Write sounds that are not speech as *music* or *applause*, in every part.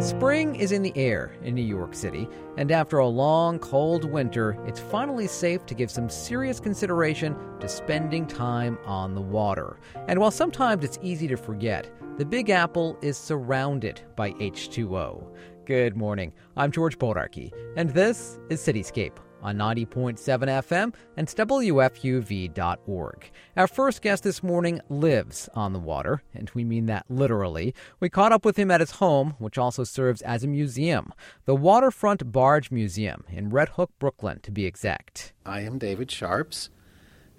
Spring is in the air in New York City, and after a long, cold winter, it's finally safe to give some serious consideration to spending time on the water. And while sometimes it's easy to forget, the Big Apple is surrounded by H2O. Good morning. I'm George Bodarky, and this is Cityscape on 90.7 FM and WFUV.org. Our first guest this morning lives on the water, and we mean that literally. We caught up with him at his home, which also serves as a museum, the Waterfront Barge Museum in Red Hook, Brooklyn, to be exact. I am David Sharps,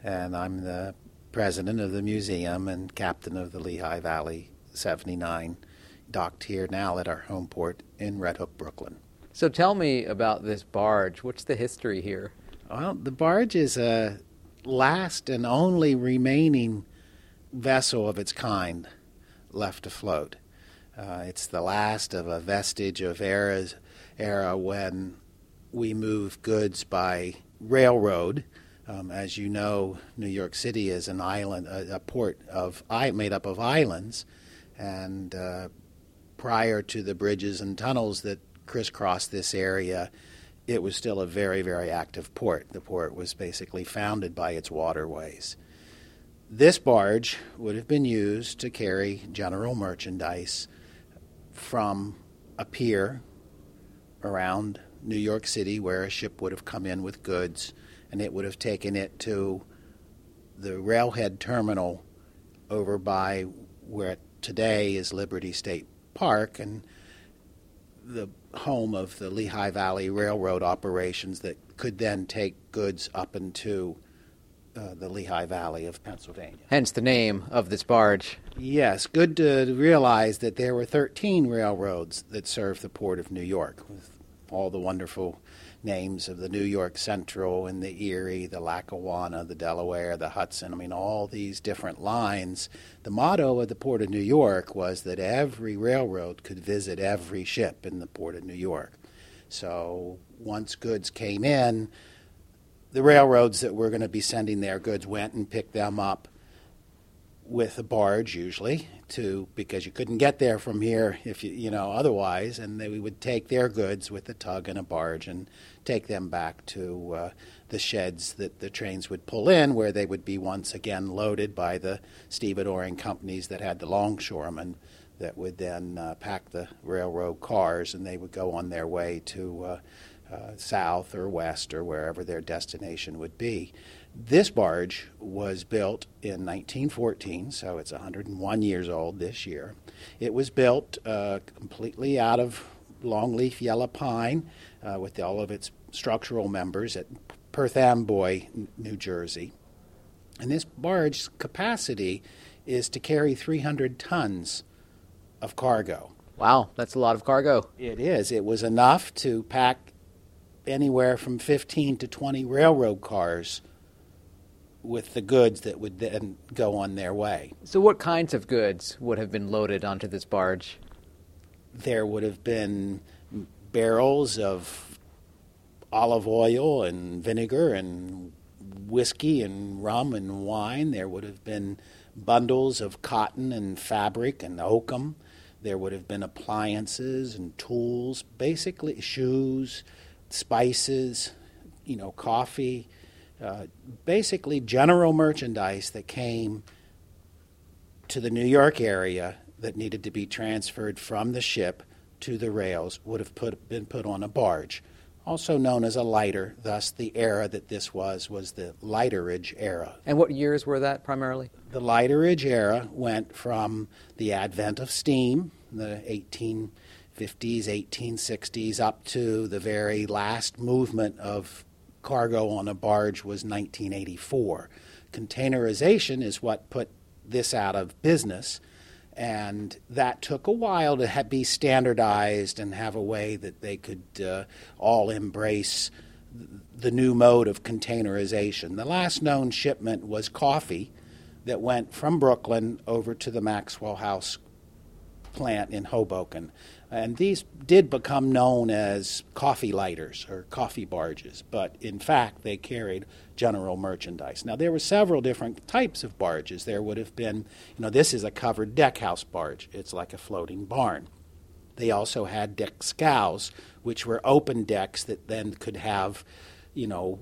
and I'm the president of the museum and captain of the Lehigh Valley 79, docked here now at our home port in Red Hook, Brooklyn. So tell me about this barge. What's the history here? Well, the barge is a last and only remaining vessel of its kind left afloat. Uh, it's the last of a vestige of eras, era when we move goods by railroad. Um, as you know, New York City is an island, a, a port of made up of islands, and uh, prior to the bridges and tunnels that crisscross this area, it was still a very, very active port. The port was basically founded by its waterways. This barge would have been used to carry general merchandise from a pier around New York City where a ship would have come in with goods and it would have taken it to the railhead terminal over by where today is Liberty State Park and the home of the Lehigh Valley Railroad operations that could then take goods up into uh, the Lehigh Valley of Pennsylvania. Hence the name of this barge. Yes, good to realize that there were 13 railroads that served the port of New York, with all the wonderful names of the New York Central and the Erie, the Lackawanna, the Delaware, the Hudson. I mean, all these different lines. The motto of the Port of New York was that every railroad could visit every ship in the Port of New York. So once goods came in, the railroads that were going to be sending their goods went and picked them up with a barge usually to because you couldn't get there from here if you you know otherwise and they would take their goods with a tug and a barge and take them back to uh, the sheds that the trains would pull in where they would be once again loaded by the stevedoring companies that had the longshoremen that would then uh, pack the railroad cars and they would go on their way to uh, south or west or wherever their destination would be this barge was built in 1914, so it's 101 years old this year. It was built uh, completely out of longleaf yellow pine uh, with all of its structural members at Perth Amboy, New Jersey. And this barge's capacity is to carry 300 tons of cargo. Wow, that's a lot of cargo. It is. It was enough to pack anywhere from 15 to 20 railroad cars with the goods that would then go on their way. So, what kinds of goods would have been loaded onto this barge? There would have been barrels of olive oil and vinegar and whiskey and rum and wine. There would have been bundles of cotton and fabric and oakum. There would have been appliances and tools, basically shoes, spices, you know, coffee uh, basically general merchandise that came to the New York area that needed to be transferred from the ship to the rails would have put, been put on a barge, also known as a lighter. Thus, the era that this was was the lighterage era. And what years were that primarily? The lighterage era went from the advent of steam, the 1850s, 1860s, up to the very last movement of cargo on a barge was 1984. Containerization is what put this out of business, and that took a while to be standardized and have a way that they could uh, all embrace the new mode of containerization. The last known shipment was coffee that went from Brooklyn over to the Maxwell House plant in Hoboken. And these did become known as coffee lighters or coffee barges, but in fact, they carried general merchandise. Now, there were several different types of barges. There would have been, you know, this is a covered deckhouse barge, it's like a floating barn. They also had deck scows, which were open decks that then could have, you know,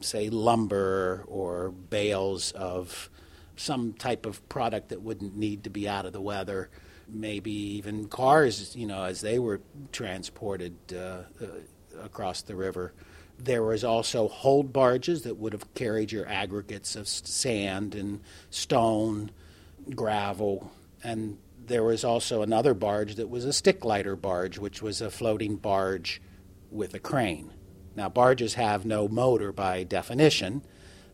say lumber or bales of some type of product that wouldn't need to be out of the weather. Maybe even cars, you know, as they were transported uh, uh, across the river. There was also hold barges that would have carried your aggregates of sand and stone, gravel, and there was also another barge that was a stick lighter barge, which was a floating barge with a crane. Now, barges have no motor by definition.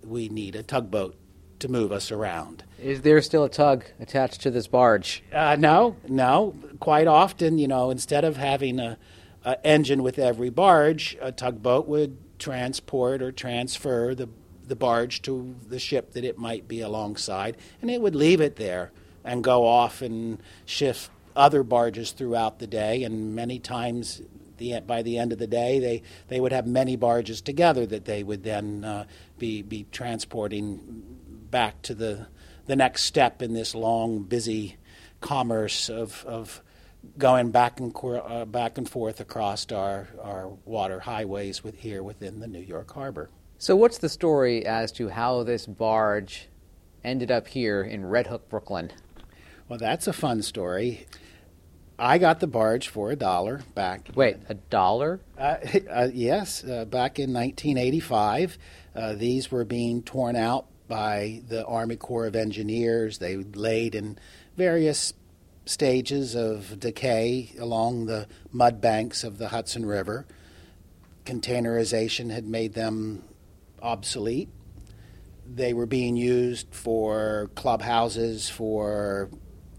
We need a tugboat to move us around. Is there still a tug attached to this barge? Uh, no, no. Quite often, you know, instead of having a, a engine with every barge, a tugboat would transport or transfer the the barge to the ship that it might be alongside, and it would leave it there and go off and shift other barges throughout the day. And many times, the, by the end of the day, they, they would have many barges together that they would then uh, be, be transporting back to the, the next step in this long, busy commerce of, of going back and, uh, back and forth across our, our water highways with, here within the New York Harbor. So, what's the story as to how this barge ended up here in Red Hook, Brooklyn? Well, that's a fun story. I got the barge for a dollar back. Wait, a dollar? Uh, *laughs* uh, yes, uh, back in 1985. Uh, these were being torn out by the Army Corps of Engineers. They laid in various stages of decay along the mud banks of the Hudson River. Containerization had made them obsolete. They were being used for clubhouses, for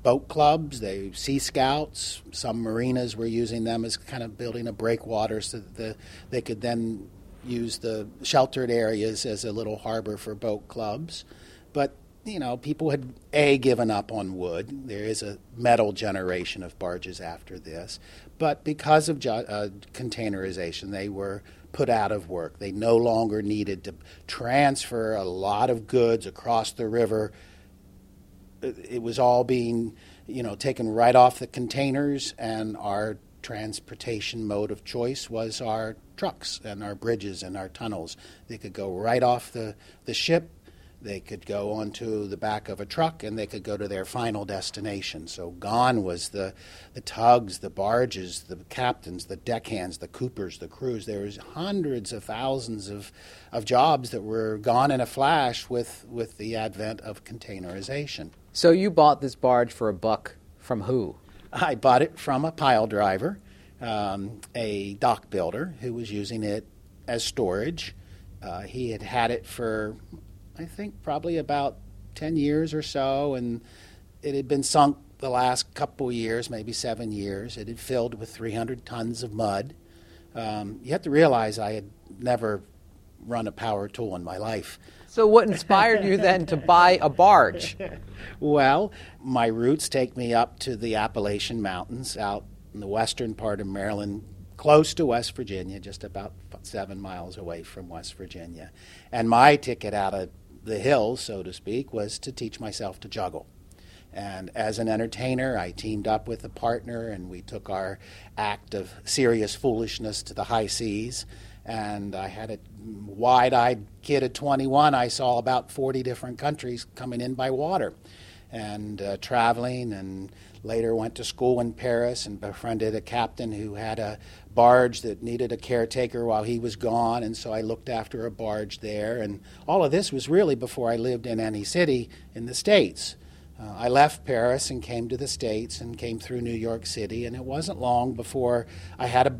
boat clubs, they sea scouts. Some marinas were using them as kind of building a breakwater so that the, they could then use the sheltered areas as a little harbor for boat clubs. But you know, people had a given up on wood. There is a metal generation of barges after this, but because of uh, containerization, they were put out of work. They no longer needed to transfer a lot of goods across the river. It was all being, you know, taken right off the containers, and our transportation mode of choice was our trucks and our bridges and our tunnels. They could go right off the, the ship they could go onto the back of a truck and they could go to their final destination. So gone was the, the tugs, the barges, the captains, the deckhands, the coopers, the crews. There was hundreds of thousands of, of jobs that were gone in a flash with, with the advent of containerization. So you bought this barge for a buck from who? I bought it from a pile driver, um, a dock builder who was using it as storage. Uh, he had had it for I think probably about 10 years or so, and it had been sunk the last couple years, maybe seven years. It had filled with 300 tons of mud. Um, you have to realize I had never run a power tool in my life. So, what inspired you then to buy a barge? Well, my roots take me up to the Appalachian Mountains out in the western part of Maryland, close to West Virginia, just about seven miles away from West Virginia. And my ticket out of the hill, so to speak, was to teach myself to juggle. And as an entertainer, I teamed up with a partner and we took our act of serious foolishness to the high seas. And I had a wide eyed kid at 21. I saw about 40 different countries coming in by water and uh, traveling and later went to school in Paris and befriended a captain who had a barge that needed a caretaker while he was gone, and so I looked after a barge there. And all of this was really before I lived in any city in the States. Uh, I left Paris and came to the States and came through New York City, and it wasn't long before I had a,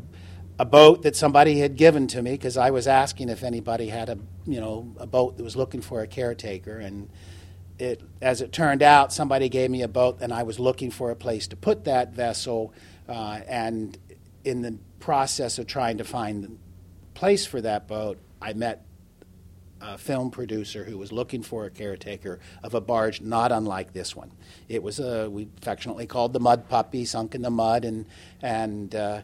a boat that somebody had given to me because I was asking if anybody had a you know a boat that was looking for a caretaker and it, as it turned out, somebody gave me a boat, and I was looking for a place to put that vessel. Uh, and in the process of trying to find the place for that boat, I met a film producer who was looking for a caretaker of a barge not unlike this one. It was a we affectionately called the mud puppy, sunk in the mud, and and uh,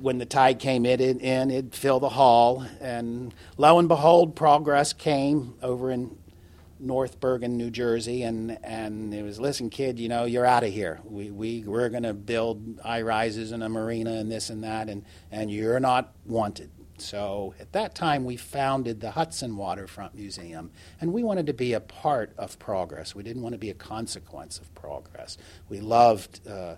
when the tide came in, it, in, it'd fill the hall. and lo and behold, progress came over in North Bergen, New Jersey, and and it was, listen, kid, you know, you're out of here. We we we're going to build high rises and a marina and this and that, and and you're not wanted. So at that time, we founded the Hudson Waterfront Museum, and we wanted to be a part of progress. We didn't want to be a consequence of progress. We loved. Uh,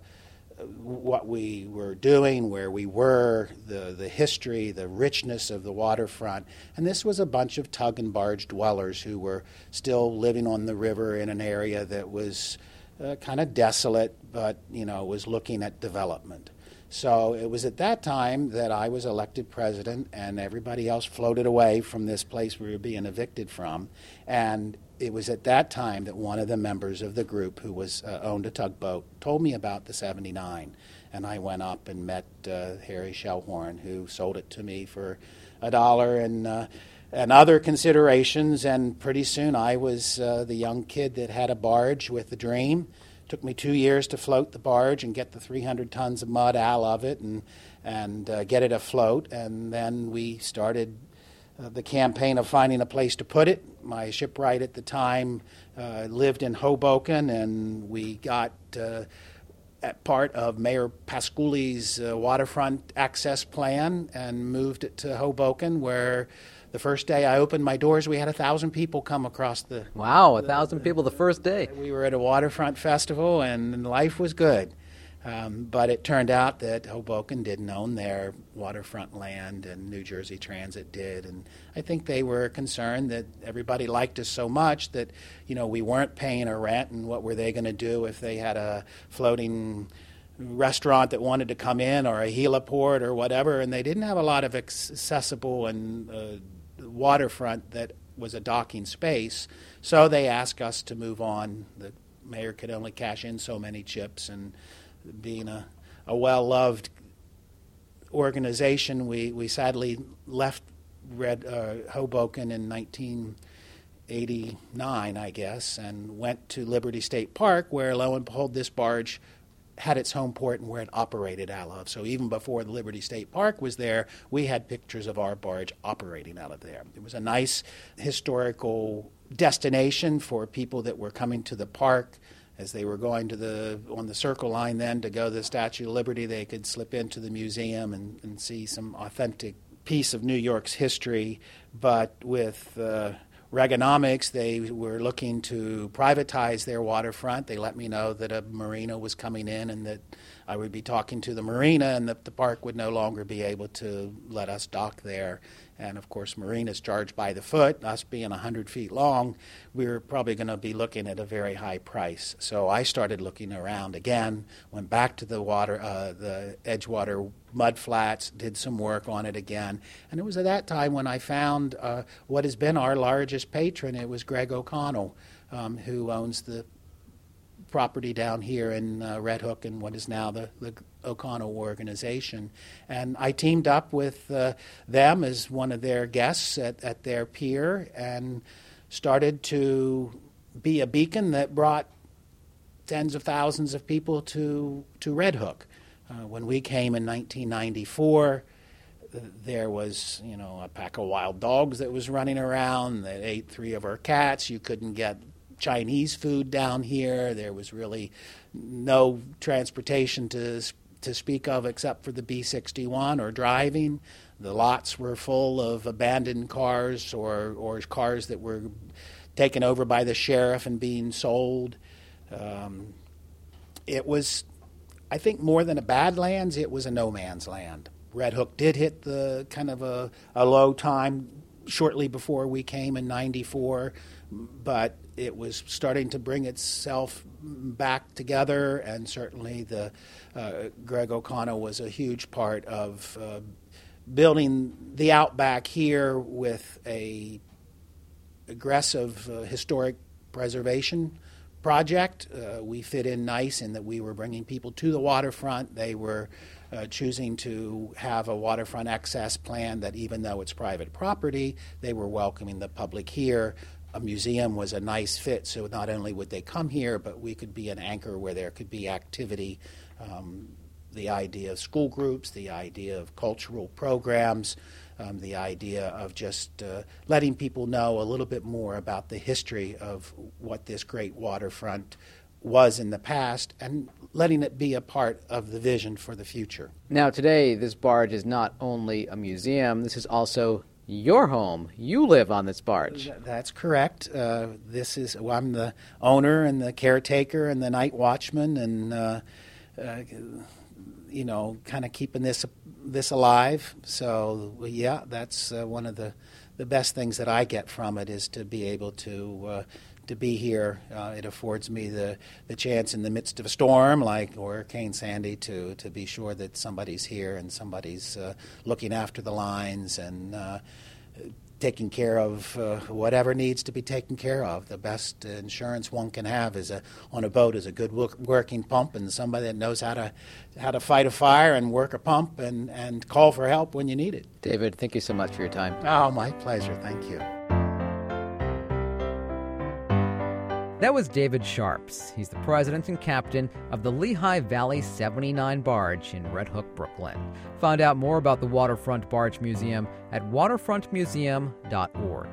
what we were doing, where we were, the, the history, the richness of the waterfront. And this was a bunch of tug and barge dwellers who were still living on the river in an area that was uh, kind of desolate, but, you know, was looking at development. So it was at that time that I was elected president, and everybody else floated away from this place we were being evicted from. And it was at that time that one of the members of the group who was uh, owned a tugboat told me about the 79 and i went up and met uh, harry shellhorn who sold it to me for a dollar and uh, and other considerations. And pretty soon i was uh, the young kid that had a barge with a dream. It took me two years to float the barge and get the 300 tons of mud out of it and and uh, get it afloat. And then we started uh, the campaign of finding a place to put it. My shipwright at the time uh, lived in Hoboken, and we got uh, part of Mayor Pasculli's uh, waterfront access plan and moved it to Hoboken, where the first day I opened my doors, we had a thousand people come across the. Wow, a thousand people the first day. We were at a waterfront festival, and life was good. Um, but it turned out that Hoboken didn't own their waterfront land, and New Jersey Transit did. And I think they were concerned that everybody liked us so much that you know we weren't paying a rent, and what were they going to do if they had a floating restaurant that wanted to come in, or a heliport, or whatever? And they didn't have a lot of accessible and uh, waterfront that was a docking space. So they asked us to move on. The mayor could only cash in so many chips, and being a, a well loved organization, we, we sadly left Red uh, Hoboken in 1989, I guess, and went to Liberty State Park, where lo and behold, this barge had its home port and where it operated out of. So even before the Liberty State Park was there, we had pictures of our barge operating out of there. It was a nice historical destination for people that were coming to the park as they were going to the on the circle line then to go to the Statue of Liberty, they could slip into the museum and, and see some authentic piece of New York's history. But with uh, Reaganomics, they were looking to privatize their waterfront. They let me know that a marina was coming in and that I would be talking to the marina and that the park would no longer be able to let us dock there. And of course, marinas charged by the foot, us being 100 feet long, we were probably going to be looking at a very high price. So I started looking around again, went back to the water, uh, the Edgewater mud flats, did some work on it again. And it was at that time when I found uh, what has been our largest patron. It was Greg O'Connell, um, who owns the property down here in uh, Red Hook and what is now the, the O'Connell organization. And I teamed up with uh, them as one of their guests at, at their pier and started to be a beacon that brought tens of thousands of people to, to Red Hook. Uh, when we came in 1994, there was, you know, a pack of wild dogs that was running around that ate three of our cats. You couldn't get Chinese food down here. There was really no transportation to to speak of except for the B61 or driving. The lots were full of abandoned cars or or cars that were taken over by the sheriff and being sold. Um, it was, I think, more than a badlands. It was a no man's land. Red Hook did hit the kind of a, a low time shortly before we came in '94, but it was starting to bring itself back together, and certainly the uh, Greg O'Connell was a huge part of uh, building the outback here with a aggressive uh, historic preservation project. Uh, we fit in nice in that we were bringing people to the waterfront. They were uh, choosing to have a waterfront access plan that, even though it's private property, they were welcoming the public here a museum was a nice fit. So not only would they come here, but we could be an anchor where there could be activity. Um, the idea of school groups, the idea of cultural programs, um, the idea of just uh, letting people know a little bit more about the history of what this great waterfront was in the past and letting it be a part of the vision for the future. Now, today, this barge is not only a museum, this is also your home. You live on this barge. That's correct. Uh, this is well, I'm the owner and the caretaker and the night watchman, and uh, uh, you know, kind of keeping this this alive. So yeah, that's uh, one of the the best things that I get from it is to be able to uh, to be here. Uh, it affords me the, the chance in the midst of a storm like Hurricane Sandy to, to be sure that somebody's here and somebody's uh, looking after the lines and uh, taking care of uh, whatever needs to be taken care of. The best insurance one can have is a, on a boat is a good working pump and somebody that knows how to how to fight a fire and work a pump and, and call for help when you need it. David, thank you so much for your time. Oh, my pleasure. Thank you. That was David Sharps. He's the president and captain of the Lehigh Valley 79 Barge in Red Hook, Brooklyn. Find out more about the Waterfront Barge Museum at waterfrontmuseum.org.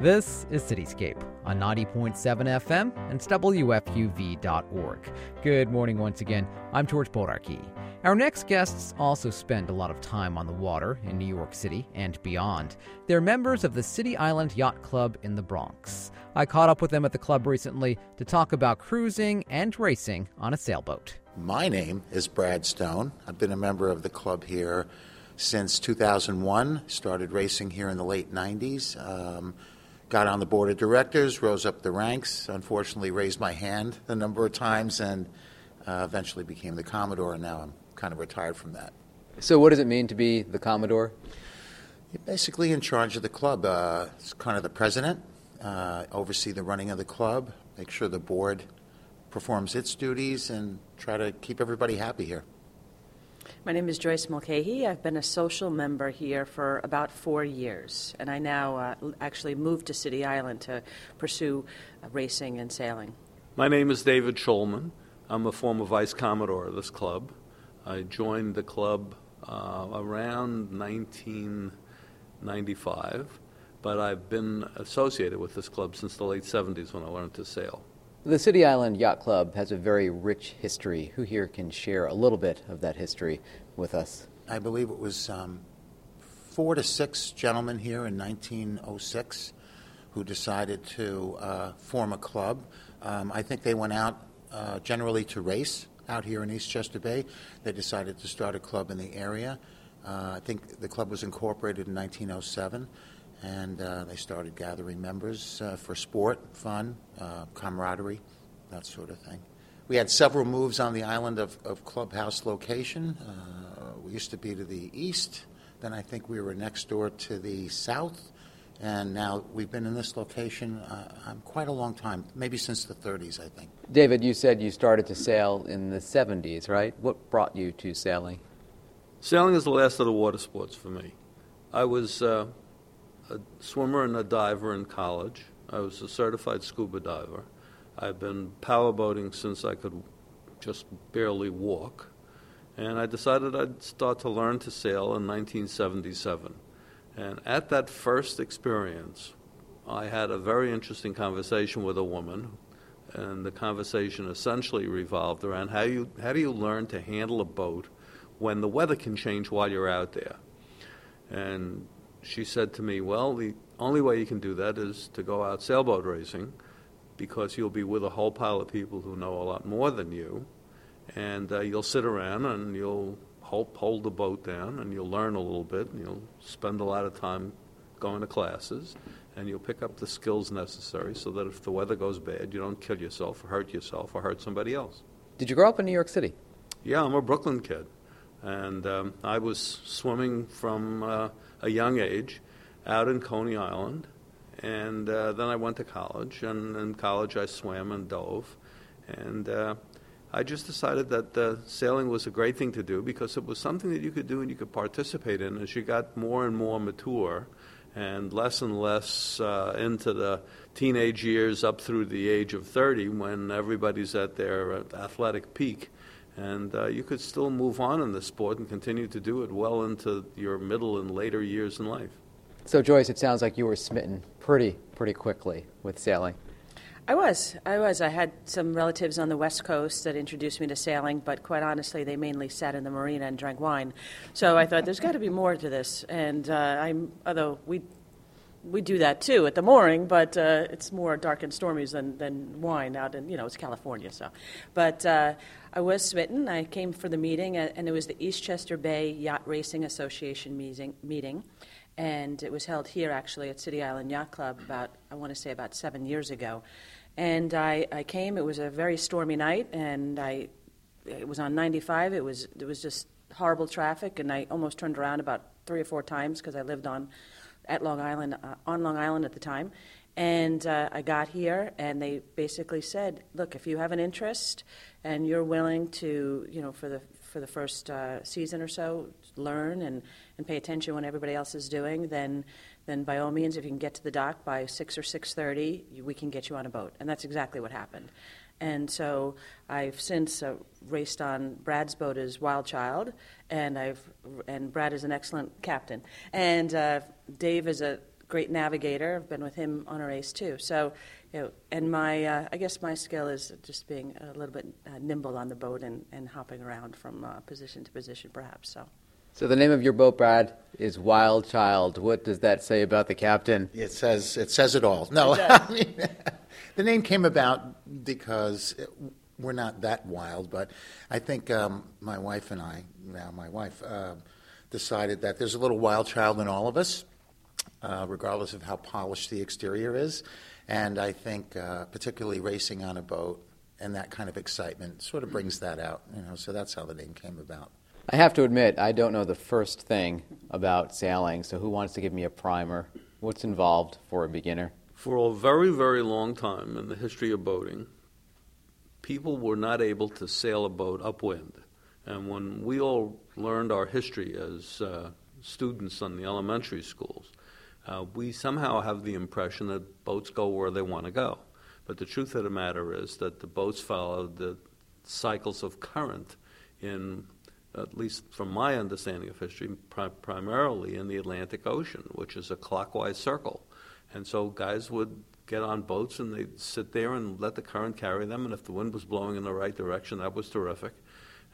This is Cityscape on 90.7 FM and WFUV.org. Good morning once again. I'm George Bodarky. Our next guests also spend a lot of time on the water in New York City and beyond. They're members of the City Island Yacht Club in the Bronx. I caught up with them at the club recently to talk about cruising and racing on a sailboat. My name is Brad Stone. I've been a member of the club here since 2001. Started racing here in the late 90s. Um, got on the board of directors, rose up the ranks. Unfortunately, raised my hand a number of times and uh, eventually became the Commodore, and now I'm kind of retired from that. So, what does it mean to be the Commodore? You're basically in charge of the club. Uh, it's kind of the president, uh, oversee the running of the club, make sure the board performs its duties, and try to keep everybody happy here. My name is Joyce Mulcahy. I've been a social member here for about four years, and I now uh, actually moved to City Island to pursue uh, racing and sailing. My name is David Schulman. I'm a former vice commodore of this club. I joined the club uh, around 1995, but I've been associated with this club since the late 70s when I learned to sail. The City Island Yacht Club has a very rich history. Who here can share a little bit of that history with us? I believe it was um, four to six gentlemen here in 1906 who decided to uh, form a club. Um, I think they went out uh, generally to race out here in Eastchester Bay. They decided to start a club in the area. Uh, I think the club was incorporated in 1907, and uh, they started gathering members uh, for sport, fun, uh, camaraderie, that sort of thing. We had several moves on the island of, of clubhouse location. Uh, we used to be to the east, then I think we were next door to the south, and now we've been in this location uh, quite a long time, maybe since the 30s, I think. David, you said you started to sail in the 70s, right? What brought you to sailing? Sailing is the last of the water sports for me. I was uh, a swimmer and a diver in college. I was a certified scuba diver. I've been powerboating since I could just barely walk. And I decided I'd start to learn to sail in 1977. And at that first experience, I had a very interesting conversation with a woman, and the conversation essentially revolved around how you how do you learn to handle a boat when the weather can change while you're out there. And she said to me, "Well, the only way you can do that is to go out sailboat racing, because you'll be with a whole pile of people who know a lot more than you, and uh, you'll sit around and you'll hold, hold the boat down and you'll learn a little bit and you'll spend a lot of time going to classes and you'll pick up the skills necessary so that if the weather goes bad, you don't kill yourself or hurt yourself or hurt somebody else. Did you grow up in New York City? Yeah, I'm a Brooklyn kid. And um, I was swimming from uh, a young age out in Coney Island. And uh, then I went to college. And in college, I swam and dove. And uh, I just decided that uh, sailing was a great thing to do because it was something that you could do and you could participate in as you got more and more mature and less and less uh, into the teenage years up through the age of 30 when everybody's at their athletic peak And uh, you could still move on in the sport and continue to do it well into your middle and later years in life. So, Joyce, it sounds like you were smitten pretty, pretty quickly with sailing. I was. I was. I had some relatives on the West Coast that introduced me to sailing, but quite honestly, they mainly sat in the marina and drank wine. So I thought there's got to be more to this. And uh, I'm, although we we do that too at the mooring, but uh, it's more dark and stormy than, than wine out in, you know, it's California. So, But uh, I was smitten. I came for the meeting, and it was the Eastchester Bay Yacht Racing Association meeting. meeting and it was held here actually at City Island Yacht Club about, I want to say, about seven years ago. And I, I came, it was a very stormy night, and I, it was on 95. It was, it was just horrible traffic, and I almost turned around about three or four times because I lived on at Long Island, uh, on Long Island at the time. And uh, I got here, and they basically said, "Look, if you have an interest and you're willing to, you know, for the for the first uh, season or so, learn and, and pay attention when everybody else is doing, then then by all means, if you can get to the dock by six or six thirty, we can get you on a boat." And that's exactly what happened. And so I've since uh, raced on Brad's boat as Wild Child, and I've and Brad is an excellent captain, and uh, Dave is a great navigator. I've been with him on a race too. So, you know, and my uh, I guess my skill is just being a little bit uh, nimble on the boat and, and hopping around from uh, position to position, perhaps. So. So the name of your boat, Brad, is Wild Child. What does that say about the captain? It says it says it all. No, I mean, *laughs* the name came about because it, we're not that wild, but I think um, my wife and I, now my wife, uh, decided that there's a little wild child in all of us, uh, regardless of how polished the exterior is. And I think, uh, particularly racing on a boat and that kind of excitement, sort of brings that out. You know, so that's how the name came about. I have to admit, I don't know the first thing about sailing. So, who wants to give me a primer? What's involved for a beginner? For a very, very long time in the history of boating, people were not able to sail a boat upwind. And when we all learned our history as uh, students in the elementary schools, uh, we somehow have the impression that boats go where they want to go. But the truth of the matter is that the boats follow the cycles of current in, at least from my understanding of history, pri- primarily in the Atlantic Ocean, which is a clockwise circle. And so guys would get on boats and they'd sit there and let the current carry them. And if the wind was blowing in the right direction, that was terrific.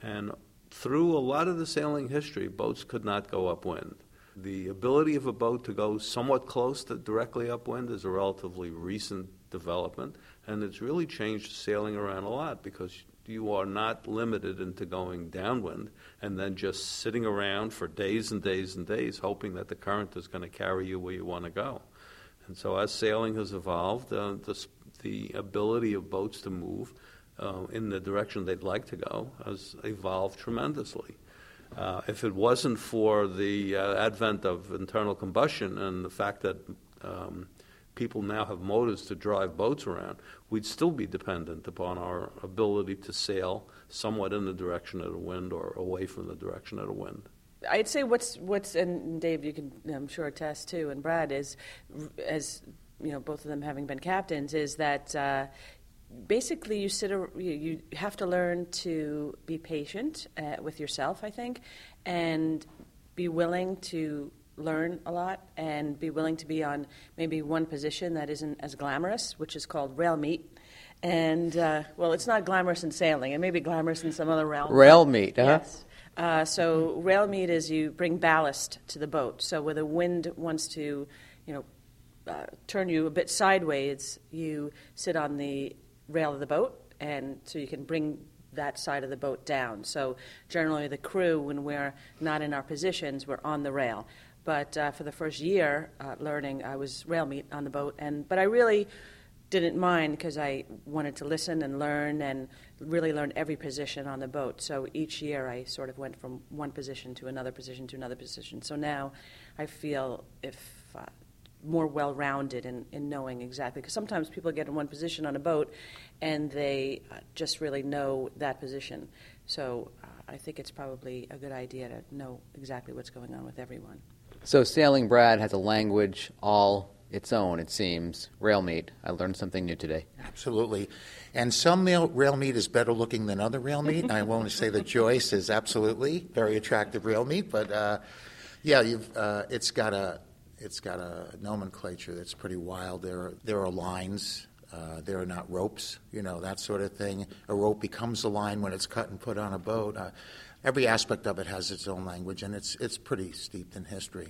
And through a lot of the sailing history, boats could not go upwind. The ability of a boat to go somewhat close to directly upwind is a relatively recent development, and it's really changed sailing around a lot because you are not limited into going downwind and then just sitting around for days and days and days hoping that the current is going to carry you where you want to go. And so, as sailing has evolved, uh, the, the ability of boats to move uh, in the direction they'd like to go has evolved tremendously. Uh, if it wasn't for the uh, advent of internal combustion and the fact that um, people now have motors to drive boats around, we'd still be dependent upon our ability to sail somewhat in the direction of the wind or away from the direction of the wind. I'd say what's what's and Dave, you can I'm sure attest to, and Brad is, as you know, both of them having been captains, is that uh, basically you sit you, you have to learn to be patient uh, with yourself, I think, and be willing to learn a lot and be willing to be on maybe one position that isn't as glamorous, which is called rail meat. And uh, well, it's not glamorous in sailing. It may be glamorous in some other realm. Rail meat, huh? Yes. Uh, so rail meat is you bring ballast to the boat. So where the wind wants to, you know, uh, turn you a bit sideways, you sit on the rail of the boat, and so you can bring that side of the boat down. So generally, the crew, when we're not in our positions, we're on the rail. But uh, for the first year uh, learning, I was rail meat on the boat, and but I really didn't mind because I wanted to listen and learn and really learn every position on the boat. So each year I sort of went from one position to another position to another position. So now I feel if uh, more well rounded in, in knowing exactly because sometimes people get in one position on a boat and they uh, just really know that position. So uh, I think it's probably a good idea to know exactly what's going on with everyone. So sailing, Brad, has a language all its own, it seems. Rail meat. I learned something new today. Absolutely. And some rail, rail meat is better looking than other rail meat. I won't say that *laughs* Joyce is absolutely very attractive rail meat, but uh, yeah, you've, uh, it's got a it's got a nomenclature that's pretty wild. There are, there are lines. Uh, there are not ropes, you know, that sort of thing. A rope becomes a line when it's cut and put on a boat. Uh, every aspect of it has its own language, and it's, it's pretty steeped in history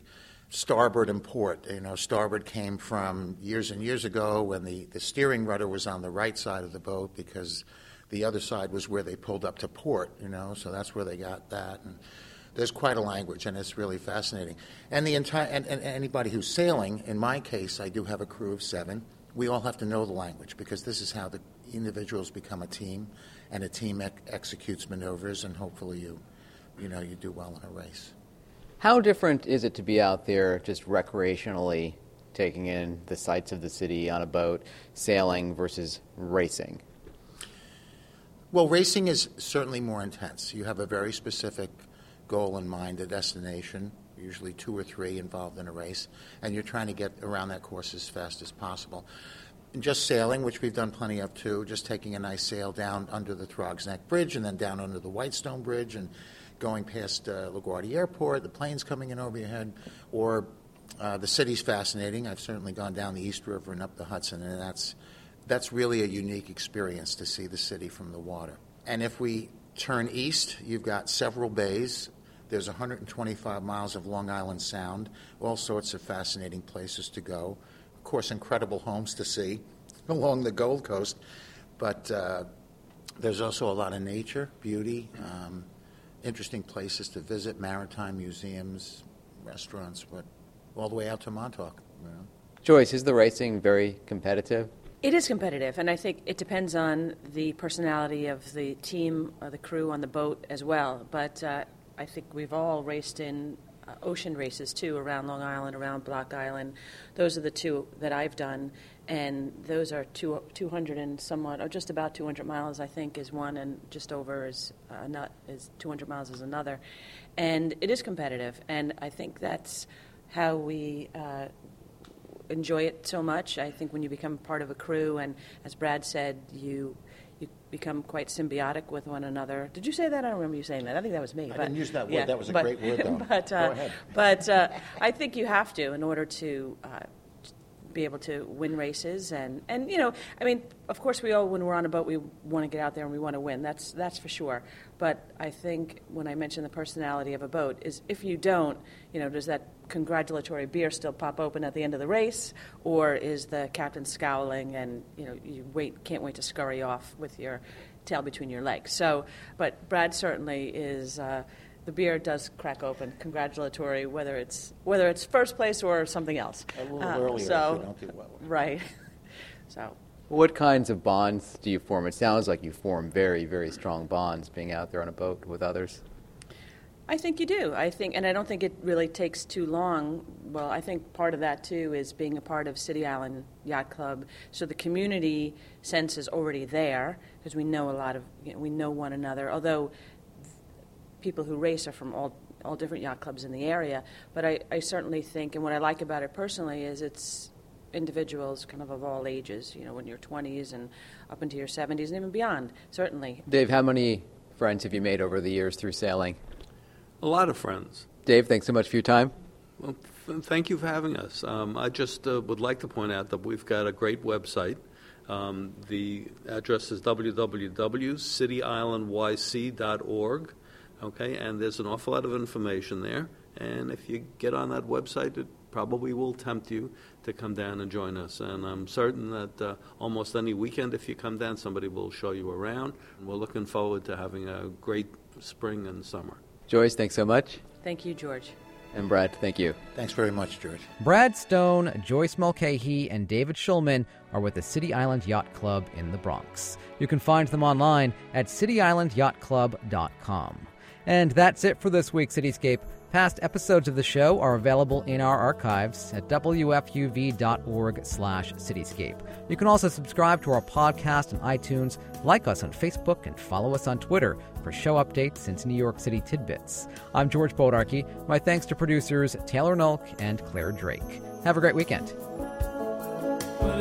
starboard and port. You know, starboard came from years and years ago when the, the steering rudder was on the right side of the boat because the other side was where they pulled up to port, you know, so that's where they got that. And there's quite a language, and it's really fascinating. And the entire and, and anybody who's sailing, in my case, I do have a crew of seven. We all have to know the language because this is how the individuals become a team, and a team ec- executes maneuvers, and hopefully you, you know, you do well in a race. How different is it to be out there just recreationally taking in the sights of the city on a boat, sailing versus racing? Well, racing is certainly more intense. You have a very specific goal in mind, a destination, usually two or three involved in a race, and you're trying to get around that course as fast as possible. And just sailing, which we've done plenty of too, just taking a nice sail down under the Throgs Neck Bridge and then down under the Whitestone Bridge and going past uh, LaGuardia Airport, the planes coming in over your head, or uh, the city's fascinating. I've certainly gone down the East River and up the Hudson, and that's that's really a unique experience to see the city from the water. And if we turn east, you've got several bays. There's 125 miles of Long Island Sound, all sorts of fascinating places to go. Of course, incredible homes to see *laughs* along the Gold Coast, but uh, there's also a lot of nature, beauty. Um, interesting places to visit, maritime museums, restaurants, but all the way out to Montauk. You know. Joyce, is the racing very competitive? It is competitive, and I think it depends on the personality of the team, or the crew on the boat as well. But uh, I think we've all raced in uh, ocean races too, around Long Island, around Block Island. Those are the two that I've done, and those are two, 200 and somewhat, or just about 200 miles, I think, is one, and just over is uh, not is 200 miles is another, and it is competitive, and I think that's how we. Uh, enjoy it so much. I think when you become part of a crew, and as Brad said, you you become quite symbiotic with one another. Did you say that? I don't remember you saying that. I think that was me. I but, didn't use that word. yeah, that was a but, great word, though. *laughs* but uh, Go ahead. but uh, I think you have to in order to. Uh, be able to win races and, and you know I mean of course we all when we're on a boat we want to get out there and we want to win that's that's for sure but I think when I mention the personality of a boat is if you don't you know does that congratulatory beer still pop open at the end of the race or is the captain scowling and you know you wait can't wait to scurry off with your tail between your legs so but Brad certainly is uh, the beer does crack open congratulatory whether it's whether it's first place or something else A little Uh, earlier so if you don't do well. right *laughs* so What kinds of bonds do you form? It sounds like you form very, very strong bonds being out there on a boat with others. I think you do. I think, and I don't think it really takes too long. Well, I think part of that too is being a part of City Island Yacht Club. So the community sense is already there because we know a lot of, you know, we know one another. Although people who race are from all all different yacht clubs in the area, but I, I certainly think, and what I like about it personally is it's individuals kind of of all ages. You know, when you're 20s and up into your 70s and even beyond. Certainly, Dave, how many friends have you made over the years through sailing? A lot of friends. Dave, thanks so much for your time. Well, th- thank you for having us. Um, I just uh, would like to point out that we've got a great website. Um, the address is www.cityislandYC.org. Okay, and there's an awful lot of information there. And if you get on that website, it probably will tempt you to come down and join us. And I'm certain that uh, almost any weekend, if you come down, somebody will show you around. And we're looking forward to having a great spring and summer. Joyce, thanks so much. thank you, George. And Brad, thank you. Thanks very much, George. Brad Stone, Joyce Mulcahy, and David Schulman are with the City Island Yacht Club in the Bronx. You can find them online at cityislandyachtclub.com. And that's it for this week's Cityscape. Past episodes of the show are available in our archives at wfuv.org slash cityscape. You can also subscribe to our podcast on iTunes, like us on Facebook, and follow us on Twitter for show updates and New York City tidbits. I'm George Bodarky. My thanks to producers Taylor Nolk and Claire Drake. Have a great weekend. Well,